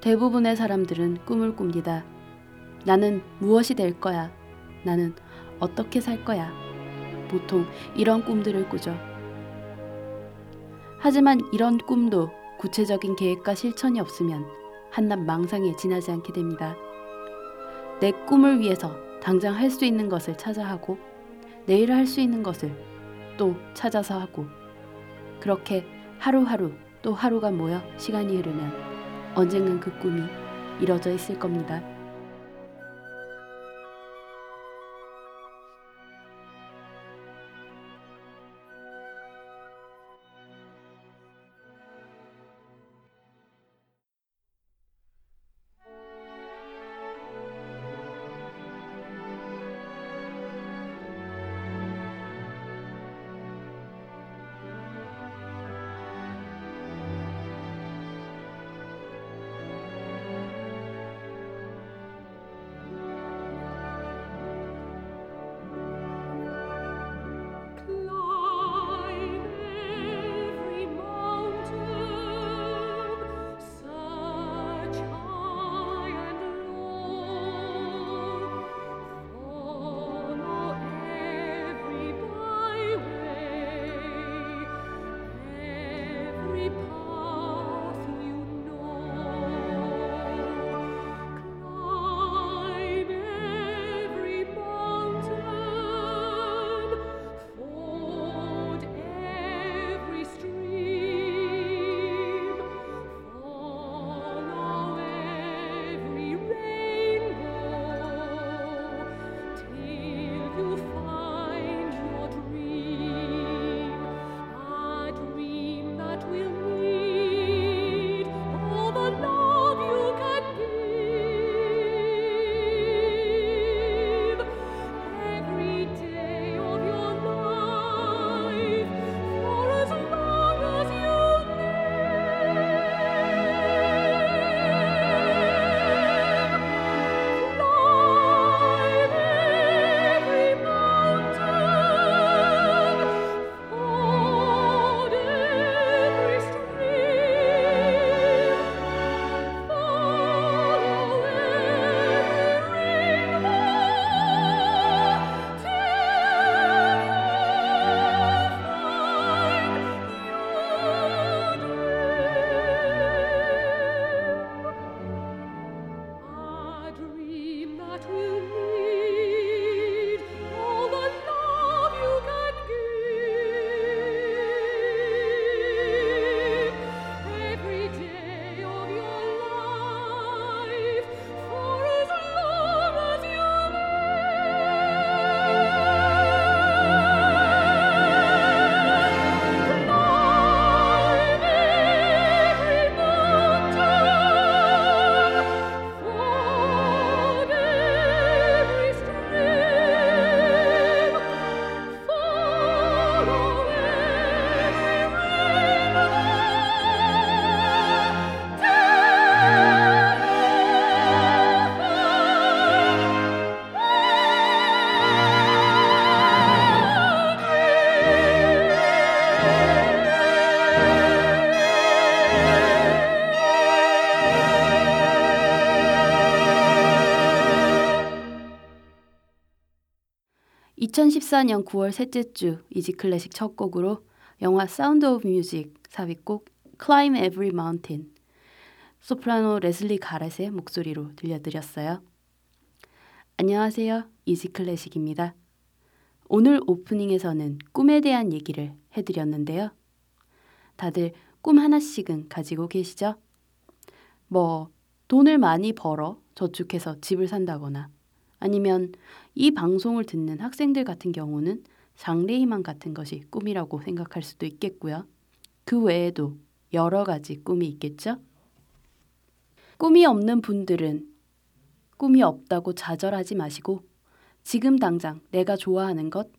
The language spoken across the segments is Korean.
대부분의 사람들은 꿈을 꿉니다. 나는 무엇이 될 거야? 나는 어떻게 살 거야? 보통 이런 꿈들을 꾸죠. 하지만 이런 꿈도 구체적인 계획과 실천이 없으면 한낱 망상에 지나지 않게 됩니다. 내 꿈을 위해서 당장 할 수 있는 것을 찾아 하고 내일 할 수 있는 것을 또 찾아서 하고 그렇게 하루하루 또 하루가 모여 시간이 흐르면 언젠간 그 꿈이 이뤄져 있을 겁니다. (2014년 9월) 셋째 주 Easy Classic 첫 곡으로 영화 Sound of Music 삽입곡 Climb Every Mountain 소프라노 레슬리 가렛의 목소리로 들려드렸어요. 안녕하세요. Easy Classic입니다. 오늘 오프닝에서는 꿈에 대한 얘기를 해드렸는데요. 다들 꿈 하나씩은 가지고 계시죠? 뭐 돈을 많이 벌어 저축해서 집을 산다거나 아니면 이 방송을 듣는 학생들 같은 경우는 장래희망 같은 것이 꿈이라고 생각할 수도 있겠고요. 그 외에도 여러 가지 꿈이 있겠죠? 꿈이 없는 분들은 꿈이 없다고 좌절하지 마시고 지금 당장 내가 좋아하는 것,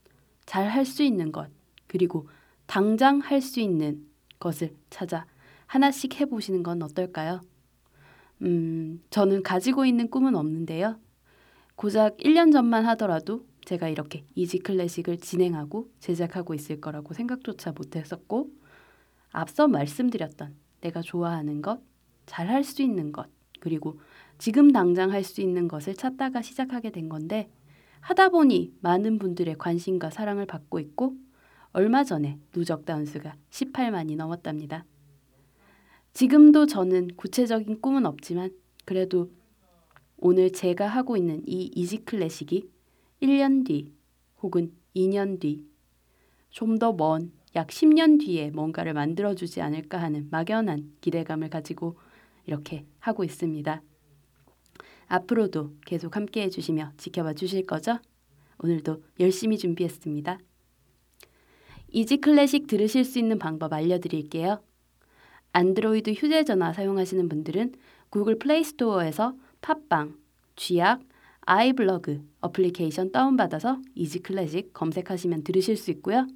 잘 할 수 있는 것, 그리고 당장 할 수 있는 것을 찾아 하나씩 해보시는 건 어떨까요? 음, 저는 가지고 있는 꿈은 없는데요. 고작 1년 전만 하더라도 제가 이렇게 이지 클래식을 진행하고 제작하고 있을 거라고 생각조차 못했었고 앞서 말씀드렸던 내가 좋아하는 것, 잘 할 수 있는 것, 그리고 지금 당장 할 수 있는 것을 찾다가 시작하게 된 건데 하다 보니 많은 분들의 관심과 사랑을 받고 있고 얼마 전에 누적 다운수가 18만이 넘었답니다. 지금도 저는 구체적인 꿈은 없지만 그래도 오늘 제가 하고 있는 이 이지 클래식이 1년 뒤 혹은 2년 뒤 좀 더 먼 약 10년 뒤에 뭔가를 만들어주지 않을까 하는 막연한 기대감을 가지고 이렇게 하고 있습니다. 앞으로도 계속 함께 해주시며 지켜봐 주실 거죠? 오늘도 열심히 준비했습니다. Easy Classic 들으실 수 있는 방법 알려드릴게요. 안드로이드 휴대전화 사용하시는 분들은 Google Play Store에서 팟빵, 쥐약, 아이블로그 어플리케이션 다운받아서 Easy Classic 검색하시면 들으실 수 있고요.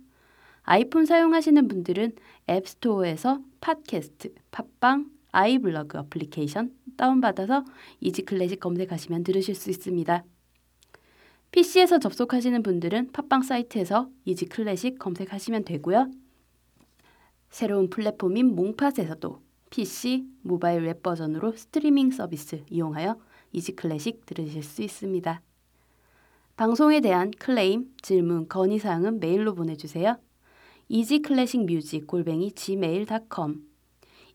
아이폰 사용하시는 분들은 App Store에서 팟캐스트, 팟빵, 아이블로그 어플리케이션 다운받아서 Easy Classic 검색하시면 들으실 수 있습니다. PC에서 접속하시는 분들은 팟빵 사이트에서 Easy Classic 검색하시면 되고요. 새로운 플랫폼인 몽팟에서도 PC, 모바일 웹 버전으로 스트리밍 서비스 이용하여 Easy Classic 들으실 수 있습니다. 방송에 대한 클레임, 질문, 건의 사항은 메일로 보내주세요. Easy Classic Music 골뱅이 gmail.com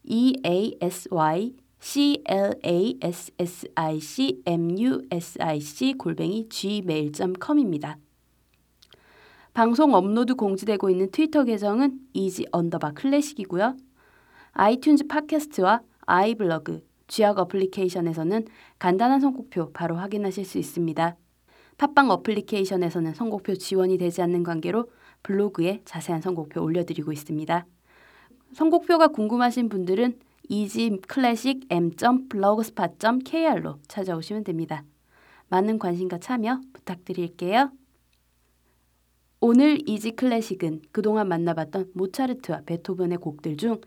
e a s y c l a s s i c m u s i c 골뱅이 gmail.com입니다. 방송 업로드 공지되고 있는 트위터 계정은 easy 언더바 classic이고요. iTunes 팟캐스트와 아이블로그, 쥐약 어플리케이션에서는 간단한 선곡표 바로 확인하실 수 있습니다. 팟빵 어플리케이션에서는 선곡표 지원이 되지 않는 관계로 블로그에 자세한 선곡표 올려드리고 있습니다. 선곡표가 궁금하신 분들은 easyclassicm.blogspot.kr로 찾아오시면 됩니다. 많은 관심과 참여 부탁드릴게요. 오늘 이지 클래식은 그동안 만나봤던 모차르트와 베토벤의 곡들 중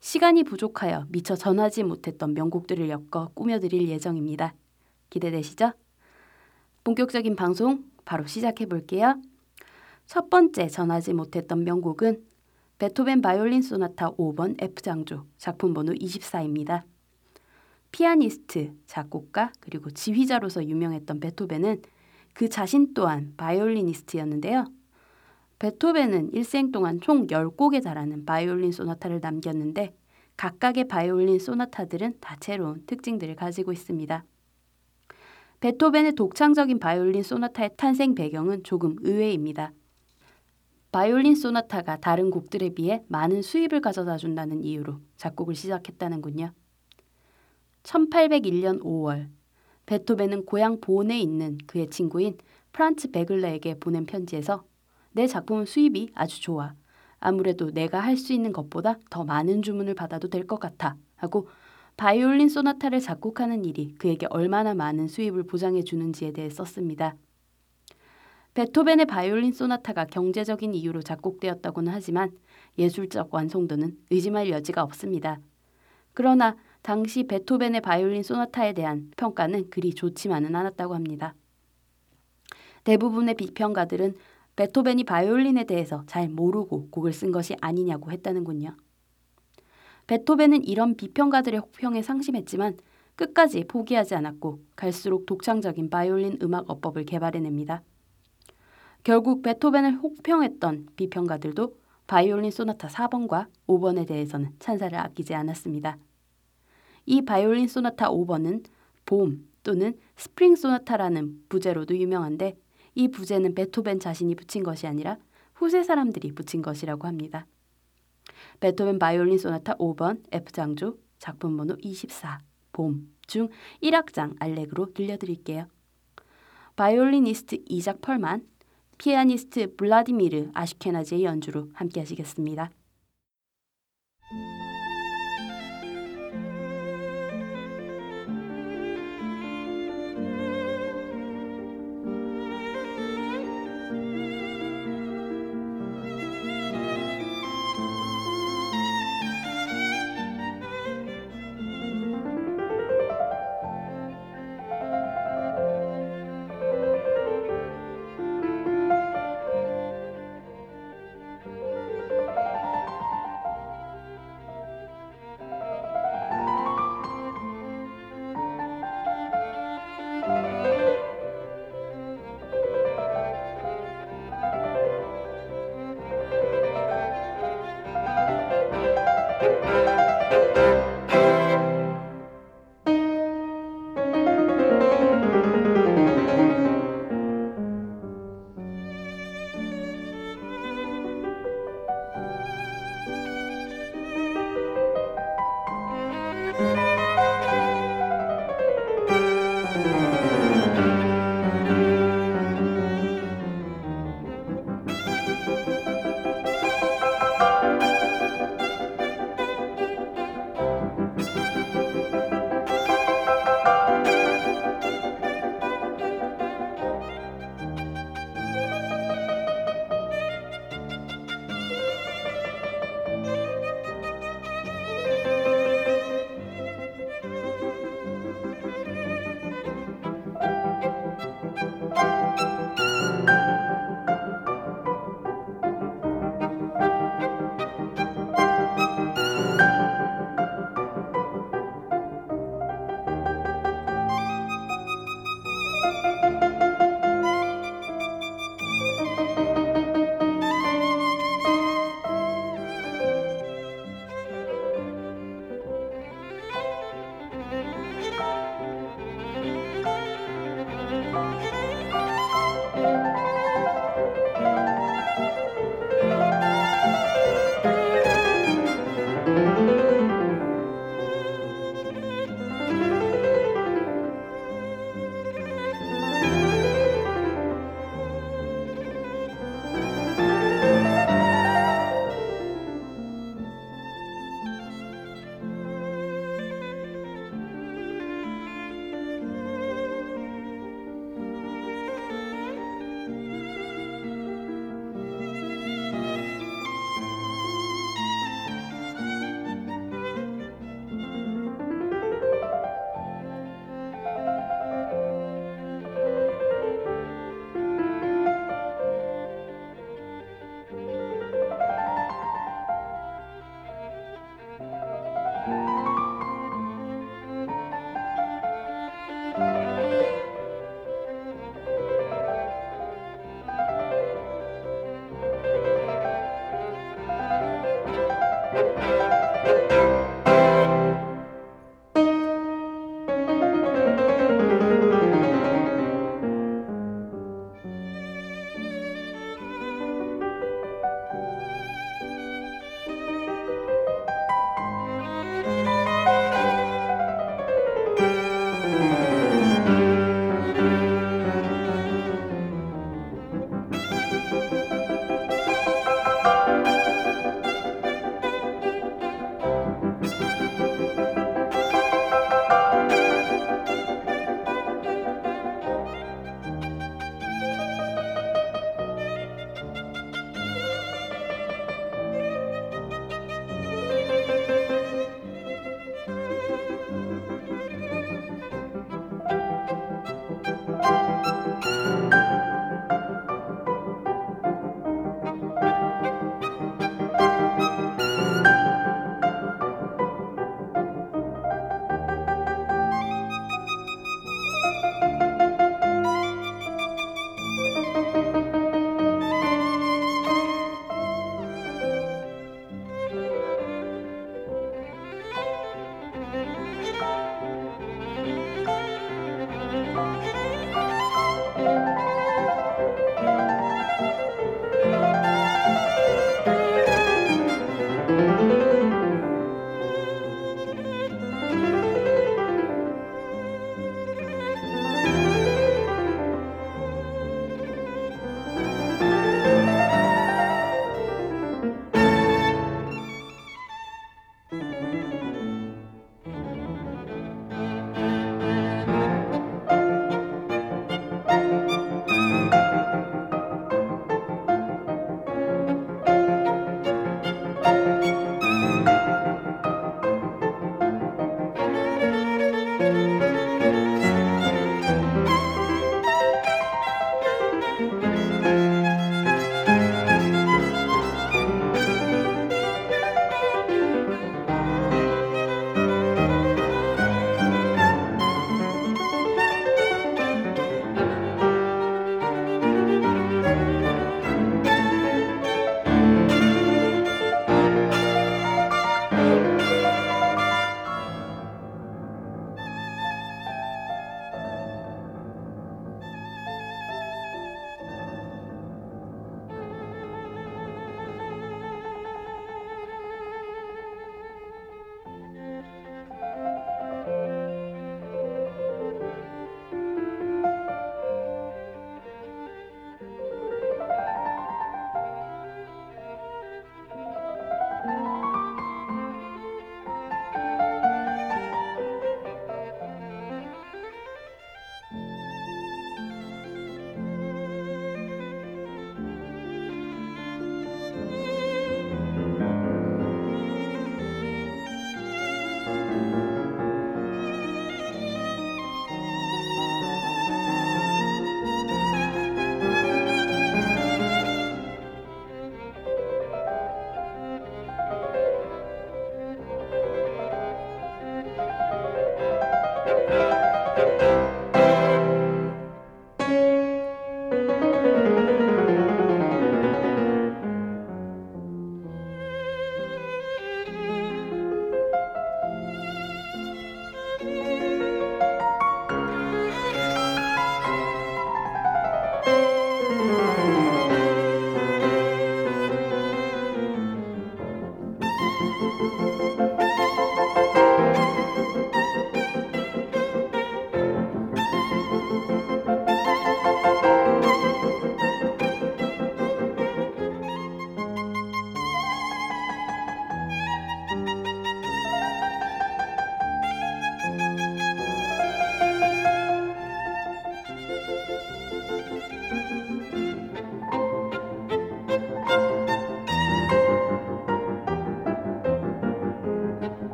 시간이 부족하여 미처 전하지 못했던 명곡들을 엮어 꾸며드릴 예정입니다. 기대되시죠? 본격적인 방송 바로 시작해 볼게요. 첫 번째 전하지 못했던 명곡은 베토벤 바이올린 소나타 5번 F장조 작품 번호 24입니다. 피아니스트, 작곡가, 그리고 지휘자로서 유명했던 베토벤은 그 자신 또한 바이올리니스트였는데요. 베토벤은 일생 동안 총 10곡에 달하는 바이올린 소나타를 남겼는데 각각의 바이올린 소나타들은 다채로운 특징들을 가지고 있습니다. 베토벤의 독창적인 바이올린 소나타의 탄생 배경은 조금 의외입니다. 바이올린 소나타가 다른 곡들에 비해 많은 수입을 가져다 준다는 이유로 작곡을 시작했다는군요. 1801년 5월 베토벤은 고향 본에 있는 그의 친구인 프란츠 베글레에게 보낸 편지에서 내 작품 수입이 아주 좋아. 아무래도 내가 할 수 있는 것보다 더 많은 주문을 받아도 될 것 같아. 하고 바이올린 소나타를 작곡하는 일이 그에게 얼마나 많은 수입을 보장해 주는지에 대해 썼습니다. 베토벤의 바이올린 소나타가 경제적인 이유로 작곡되었다고는 하지만 예술적 완성도는 의심할 여지가 없습니다. 그러나 당시 베토벤의 바이올린 소나타에 대한 평가는 그리 좋지만은 않았다고 합니다. 대부분의 비평가들은 베토벤이 바이올린에 대해서 잘 모르고 곡을 쓴 것이 아니냐고 했다는군요. 베토벤은 이런 비평가들의 혹평에 상심했지만 끝까지 포기하지 않았고 갈수록 독창적인 바이올린 음악 어법을 개발해냅니다. 결국 베토벤을 혹평했던 비평가들도 바이올린 소나타 4번과 5번에 대해서는 찬사를 아끼지 않았습니다. 이 바이올린 소나타 5번은 봄 또는 스프링 소나타라는 부제로도 유명한데 이 부제는 베토벤 자신이 붙인 것이 아니라 후세 사람들이 붙인 것이라고 합니다. 베토벤 바이올린 소나타 5번 F장조 작품 번호 24 봄 중 1악장 알레그로 들려드릴게요. 바이올리니스트 이작 펄만, 피아니스트 블라디미르 아슈케나지의 연주로 함께 하시겠습니다.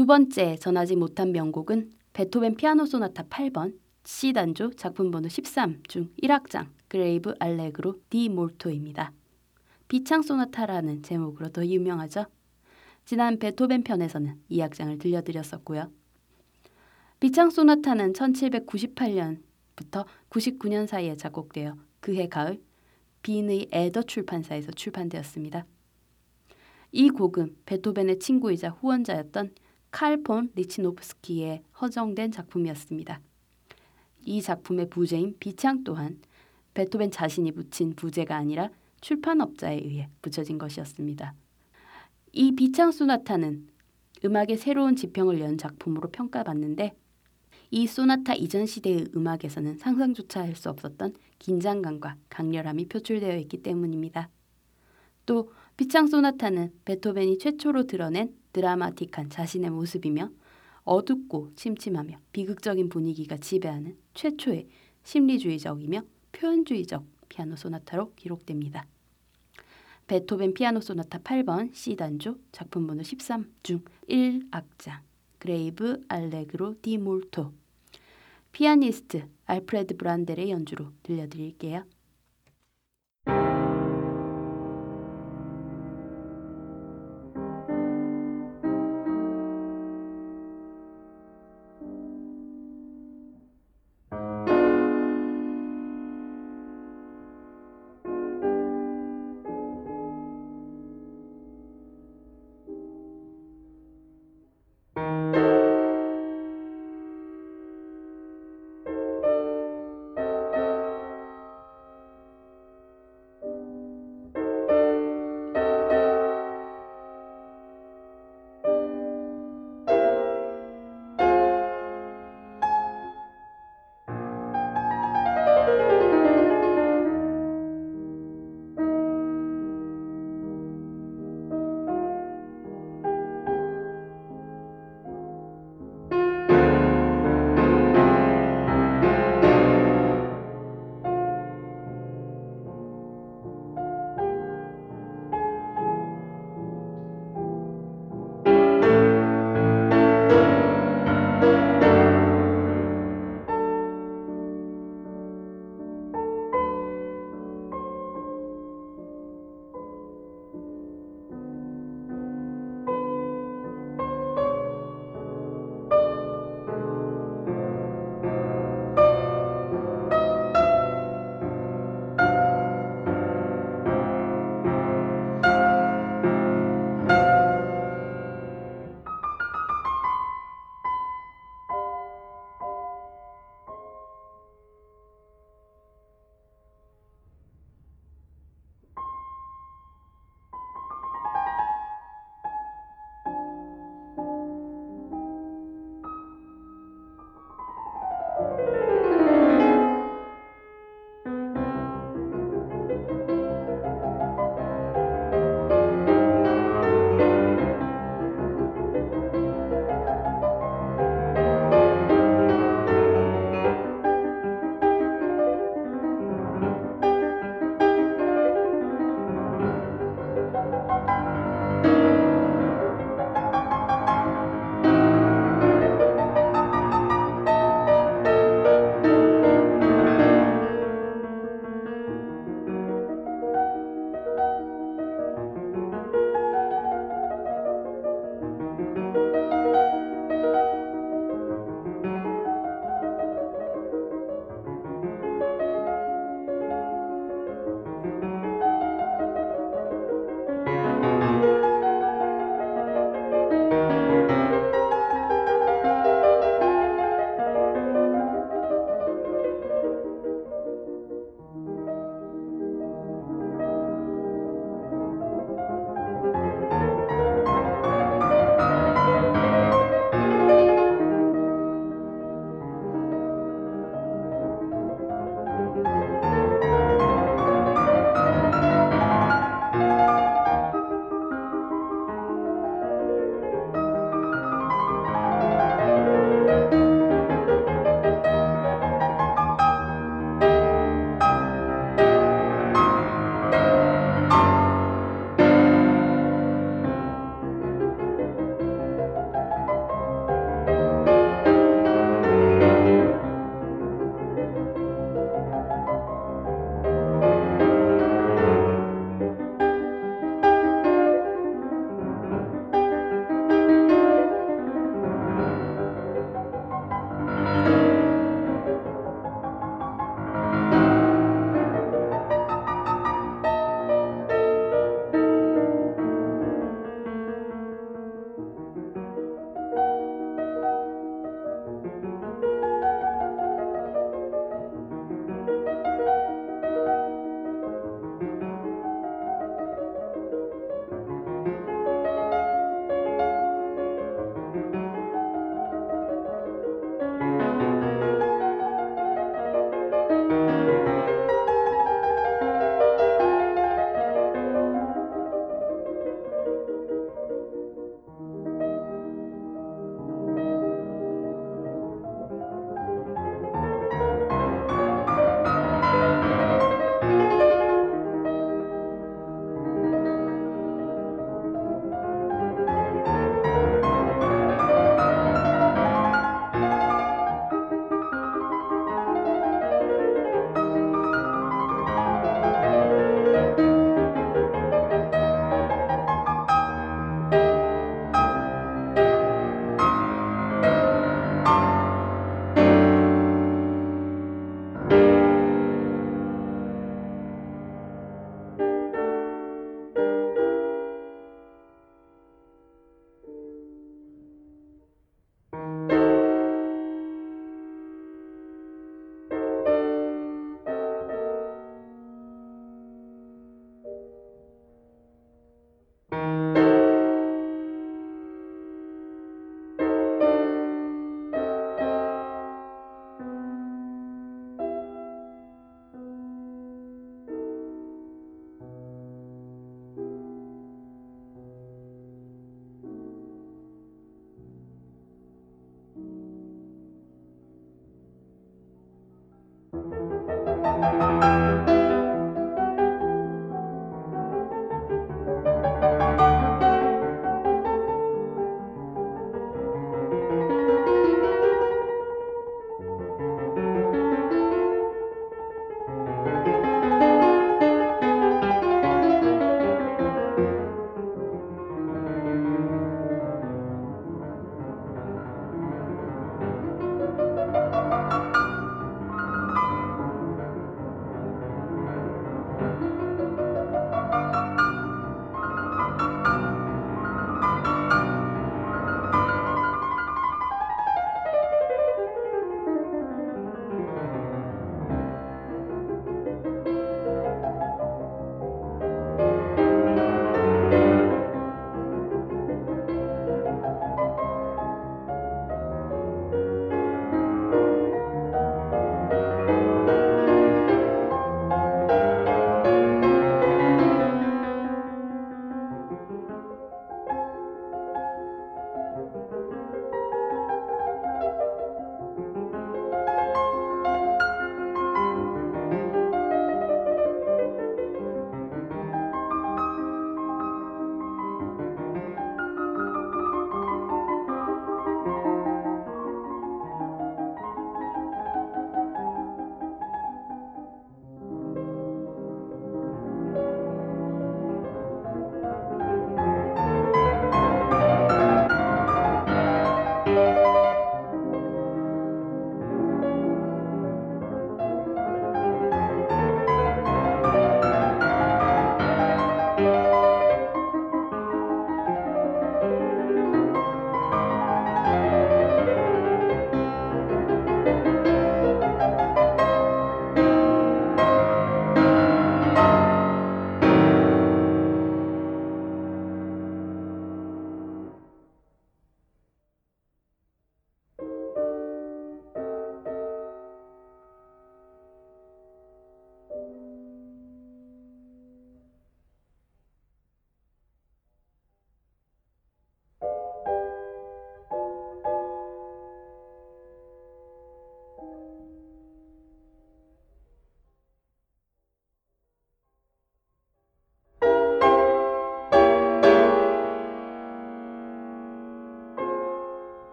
두 번째 전하지 못한 명곡은 베토벤 피아노 소나타 8번 C 단조 작품 번호 13 중 1악장 Grave Allegro di molto입니다. 비창 소나타라는 제목으로 더 유명하죠. 지난 베토벤 편에서는 이 악장을 들려드렸었고요. 비창 소나타는 1798년부터 99년 사이에 작곡되어 그해 가을 빈의 에더 출판사에서 출판되었습니다. 이 곡은 베토벤의 친구이자 후원자였던 칼폰 리치노프스키의 허정된 작품이었습니다. 이 작품의 부제인 비창 또한 베토벤 자신이 붙인 부제가 아니라 출판업자에 의해 붙여진 것이었습니다. 이 비창 소나타는 음악의 새로운 지평을 연 작품으로 평가받는데 이 소나타 이전 시대의 음악에서는 상상조차 할 수 없었던 긴장감과 강렬함이 표출되어 있기 때문입니다. 또 비창 소나타는 베토벤이 최초로 드러낸 드라마틱한 자신의 모습이며 어둡고 침침하며 비극적인 분위기가 지배하는 최초의 심리주의적이며 표현주의적 피아노 소나타로 기록됩니다. 베토벤 피아노 소나타 8번 C 단조 작품 번호 13중 1악장 Grave Allegro di molto 피아니스트 알프레드 브란델의 연주로 들려드릴게요.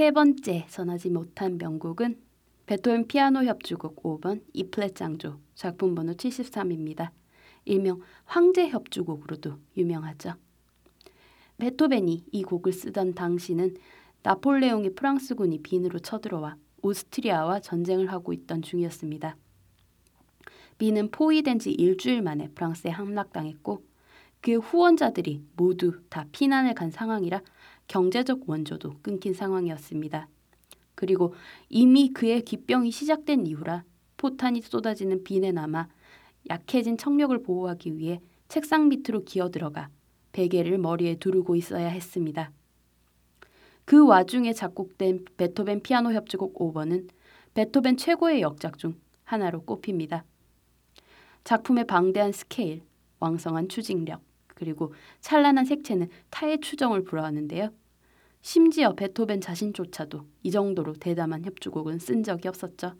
세 번째 전하지 못한 명곡은 베토벤 피아노 협주곡 5번 이플랫 장조 작품 번호 73입니다. 일명 황제 협주곡으로도 유명하죠. 베토벤이 이 곡을 쓰던 당시는 나폴레옹의 프랑스군이 빈으로 쳐들어와 오스트리아와 전쟁을 하고 있던 중이었습니다. 빈은 포위된 지 일주일 만에 프랑스에 함락당했고 그의 후원자들이 모두 다 피난을 간 상황이라 경제적 원조도 끊긴 상황이었습니다. 그리고 이미 그의 기병이 시작된 이후라 포탄이 쏟아지는 빈에 남아 약해진 청력을 보호하기 위해 책상 밑으로 기어들어가 베개를 머리에 두르고 있어야 했습니다. 그 와중에 작곡된 베토벤 피아노 협주곡 5번은 베토벤 최고의 역작 중 하나로 꼽힙니다. 작품의 방대한 스케일, 왕성한 추진력, 그리고 찬란한 색채는 타의 추정을 불허하는데요. 심지어 베토벤 자신조차도 이 정도로 대담한 협주곡은 쓴 적이 없었죠.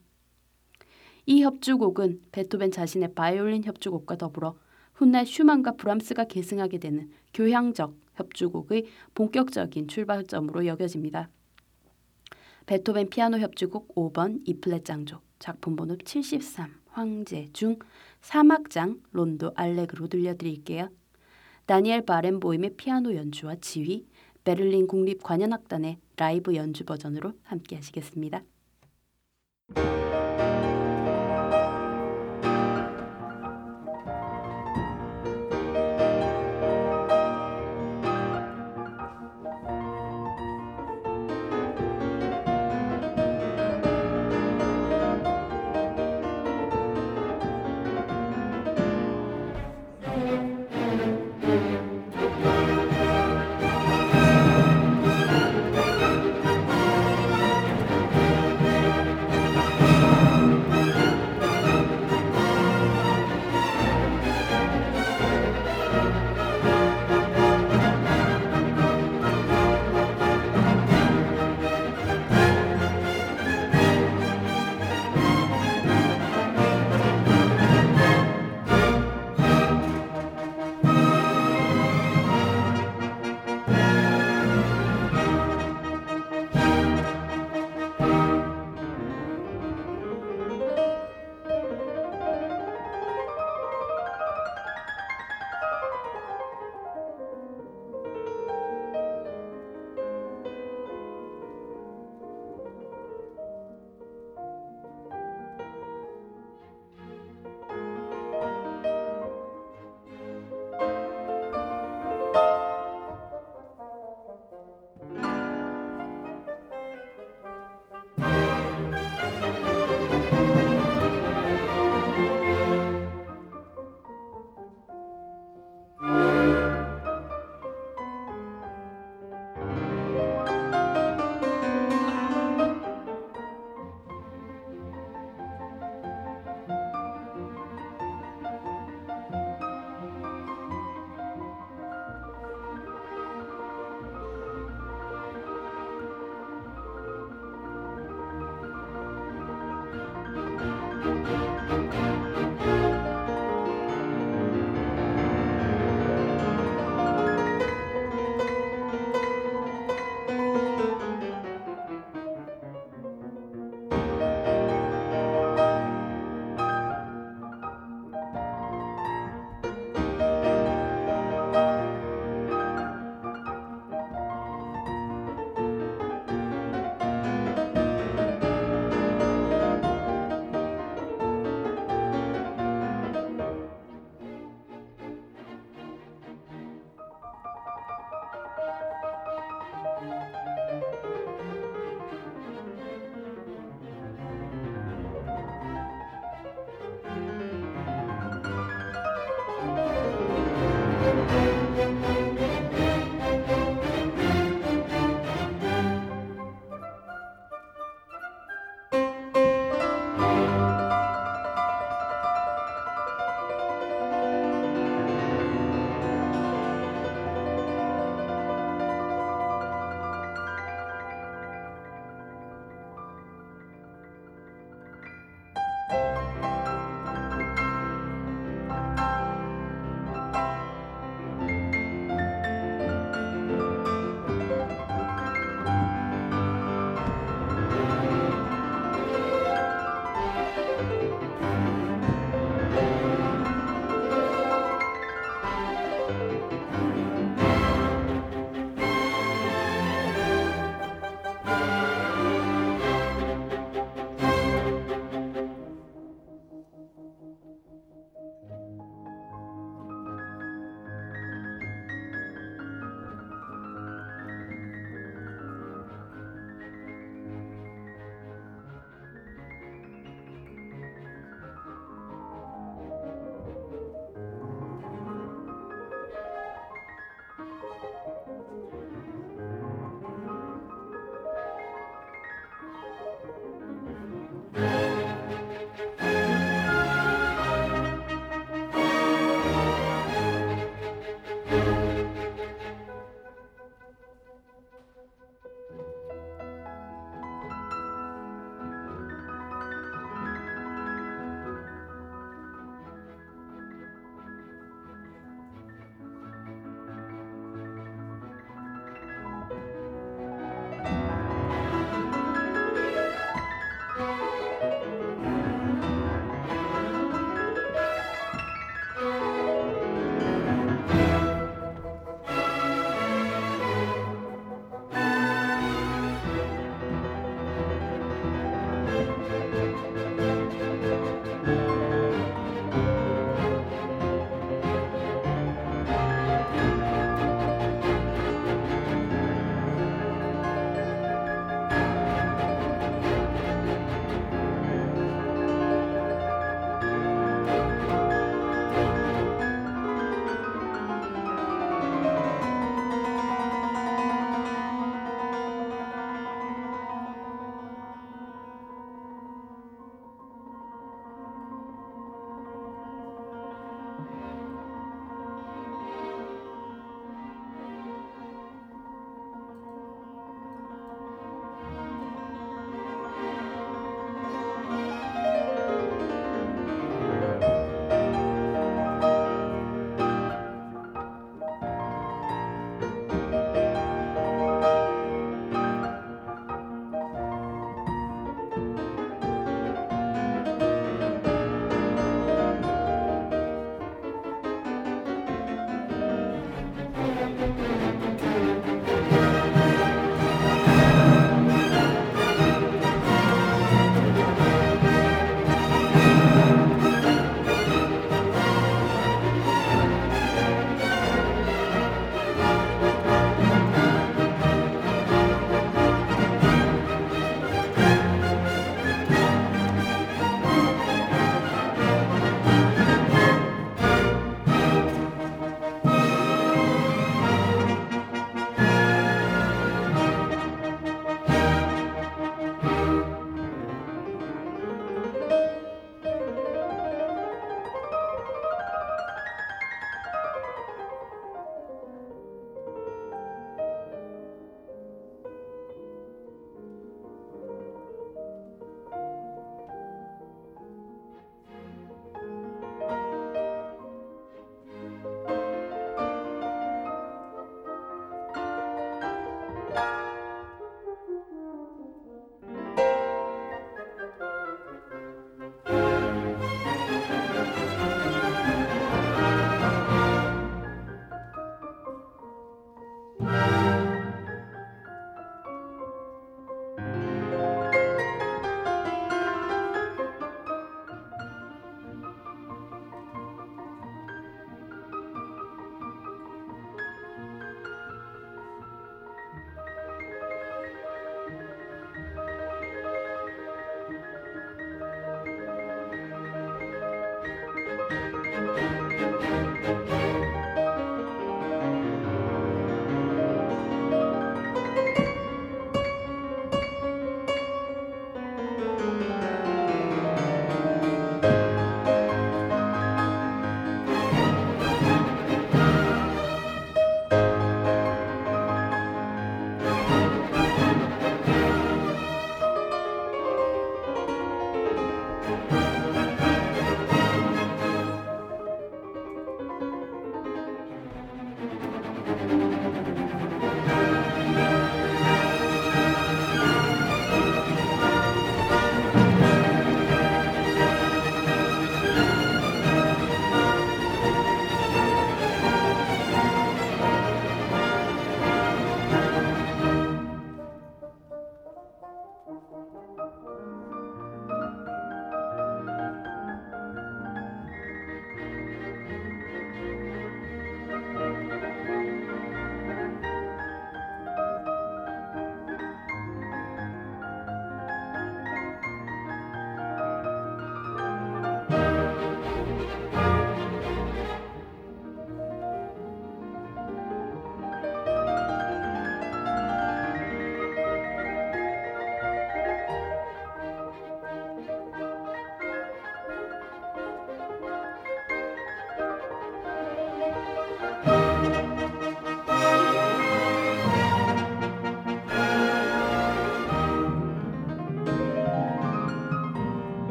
이 협주곡은 베토벤 자신의 바이올린 협주곡과 더불어 훗날 슈만과 브람스가 계승하게 되는 교향적 협주곡의 본격적인 출발점으로 여겨집니다. 베토벤 피아노 협주곡 5번 이플랫 장조 작품 번호 73 황제 중 3악장 론도 알레그로 들려드릴게요. 다니엘 바렌보임의 피아노 연주와 지휘, 베를린 국립 관현악단의 라이브 연주 버전으로 함께 하시겠습니다.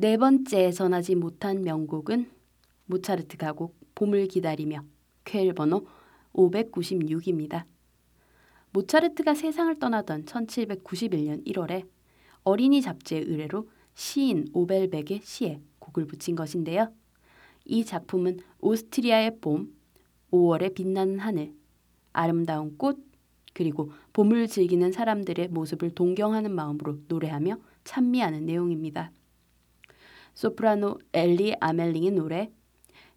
네 번째 전하지 못한 명곡은 모차르트 가곡 봄을 기다리며 쾌일 번호 596입니다. 모차르트가 세상을 떠나던 1791년 1월에 어린이 잡지의 의뢰로 시인 오벨백의 시에 곡을 붙인 것인데요. 이 작품은 오스트리아의 봄, 5월의 빛나는 하늘, 아름다운 꽃, 그리고 봄을 즐기는 사람들의 모습을 동경하는 마음으로 노래하며 찬미하는 내용입니다. 소프라노 엘리 아멜링의 노래,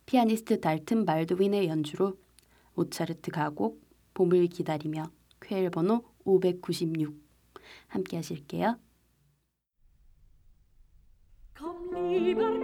피아니스트 달튼 발드윈의 연주로 모차르트 가곡 봄을 기다리며 쾌일 번호 596 함께 하실게요. Komm lieber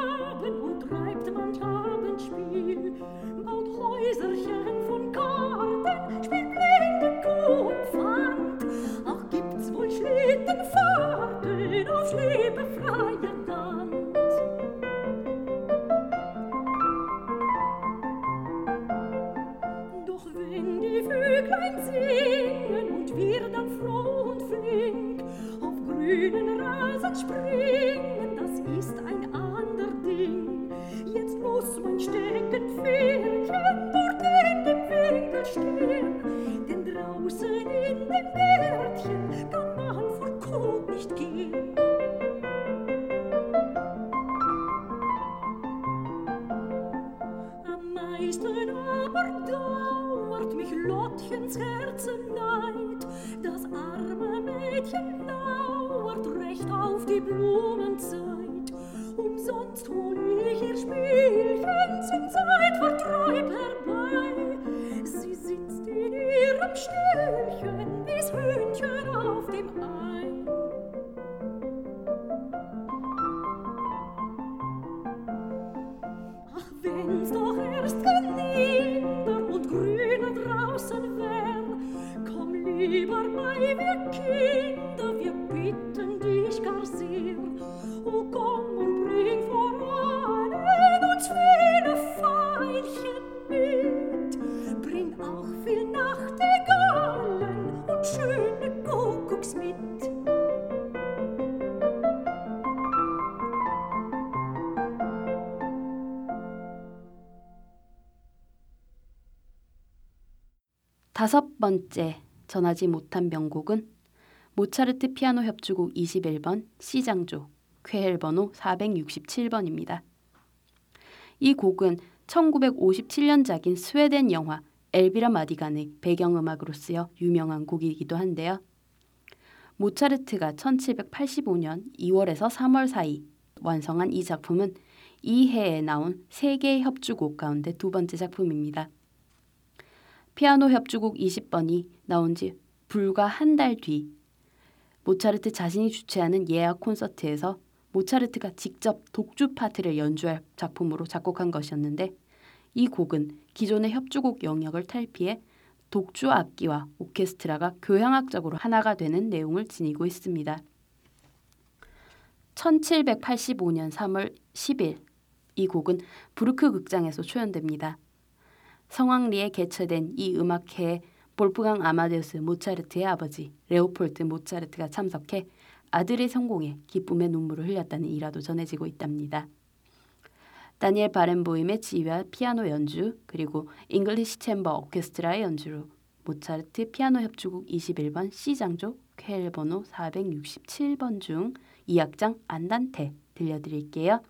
Ach, wenn's doch erst gelinder und grüner draußen wär, komm lieber bei wir Kinder, 번째 전하지 못한 명곡은 모차르트 피아노 협주곡 21번 C장조 쾌헬 번호 467번입니다. 이 곡은 1957년작인 스웨덴 영화 엘비라 마디간의 배경음악으로 쓰여 유명한 곡이기도 한데요. 모차르트가 1785년 2월에서 3월 사이 완성한 이 작품은 이 해에 나온 세계 협주곡 가운데 두 번째 작품입니다. 피아노 협주곡 20번이 나온 지 불과 한 달 뒤 모차르트 자신이 주최하는 예약 콘서트에서 모차르트가 직접 독주 파트를 연주할 작품으로 작곡한 것이었는데 이 곡은 기존의 협주곡 영역을 탈피해 독주 악기와 오케스트라가 교향악적으로 하나가 되는 내용을 지니고 있습니다. 1785년 3월 10일 이 곡은 부르크 극장에서 초연됩니다. 성황리에 개최된 이 음악회에 볼프강 아마데우스 모차르트의 아버지 레오폴드 모차르트가 참석해 아들의 성공에 기쁨의 눈물을 흘렸다는 일화도 전해지고 있답니다. 다니엘 바렌보임의 지휘와 피아노 연주 그리고 잉글리시 챔버 오케스트라의 연주로 모차르트 피아노 협주곡 21번 C장조 쾨헬 번호 467번 중 2악장 안단테 들려드릴게요.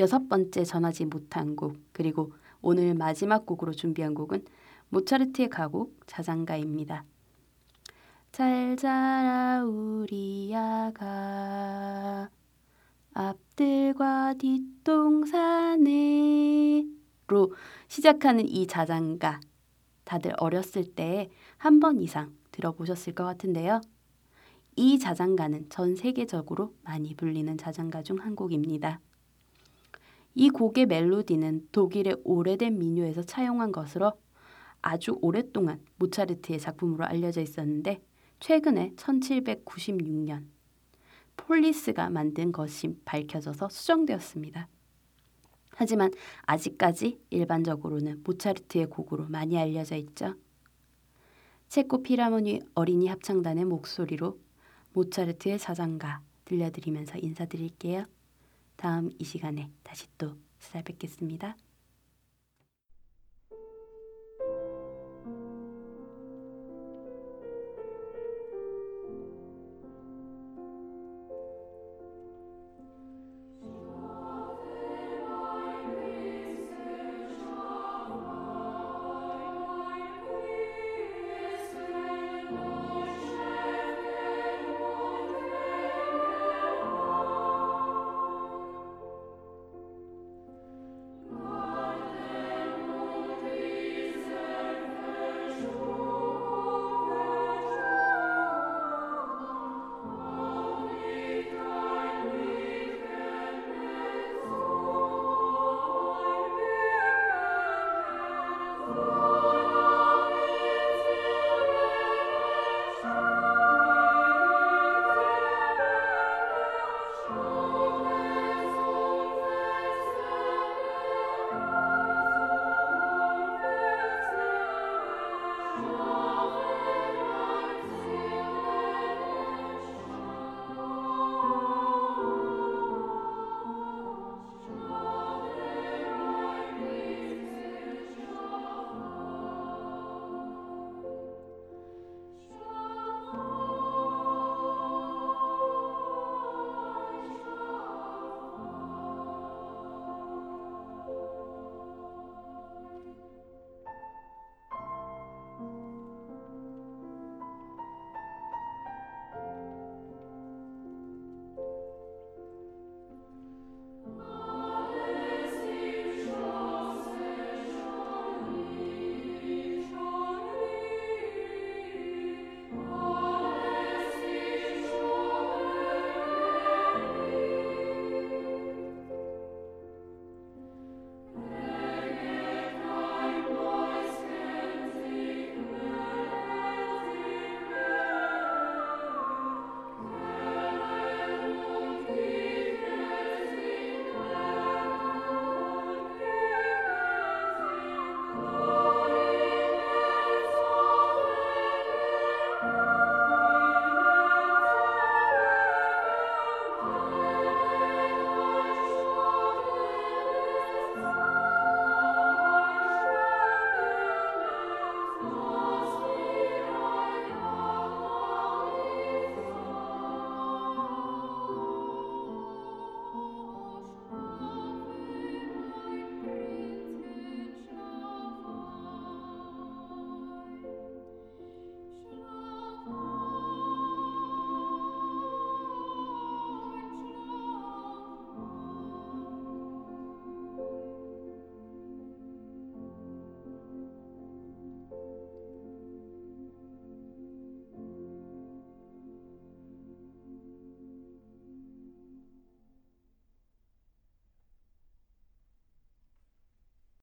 여섯 번째 전하지 못한 곡 그리고 오늘 마지막 곡으로 준비한 곡은 모차르트의 가곡 자장가입니다. 잘 자라 우리 아가 앞들과 뒷동산에로 시작하는 이 자장가 다들 어렸을 때 한 번 이상 들어보셨을 것 같은데요. 이 자장가는 전 세계적으로 많이 불리는 자장가 중 한 곡입니다. 이 곡의 멜로디는 독일의 오래된 민요에서 차용한 것으로 아주 오랫동안 모차르트의 작품으로 알려져 있었는데 최근에 1796년 폴리스가 만든 것이 밝혀져서 수정되었습니다. 하지만 아직까지 일반적으로는 모차르트의 곡으로 많이 알려져 있죠. 체코 피라모니 어린이 합창단의 목소리로 모차르트의 자장가 들려드리면서 인사드릴게요. 다음 이 시간에 다시 또 찾아뵙겠습니다.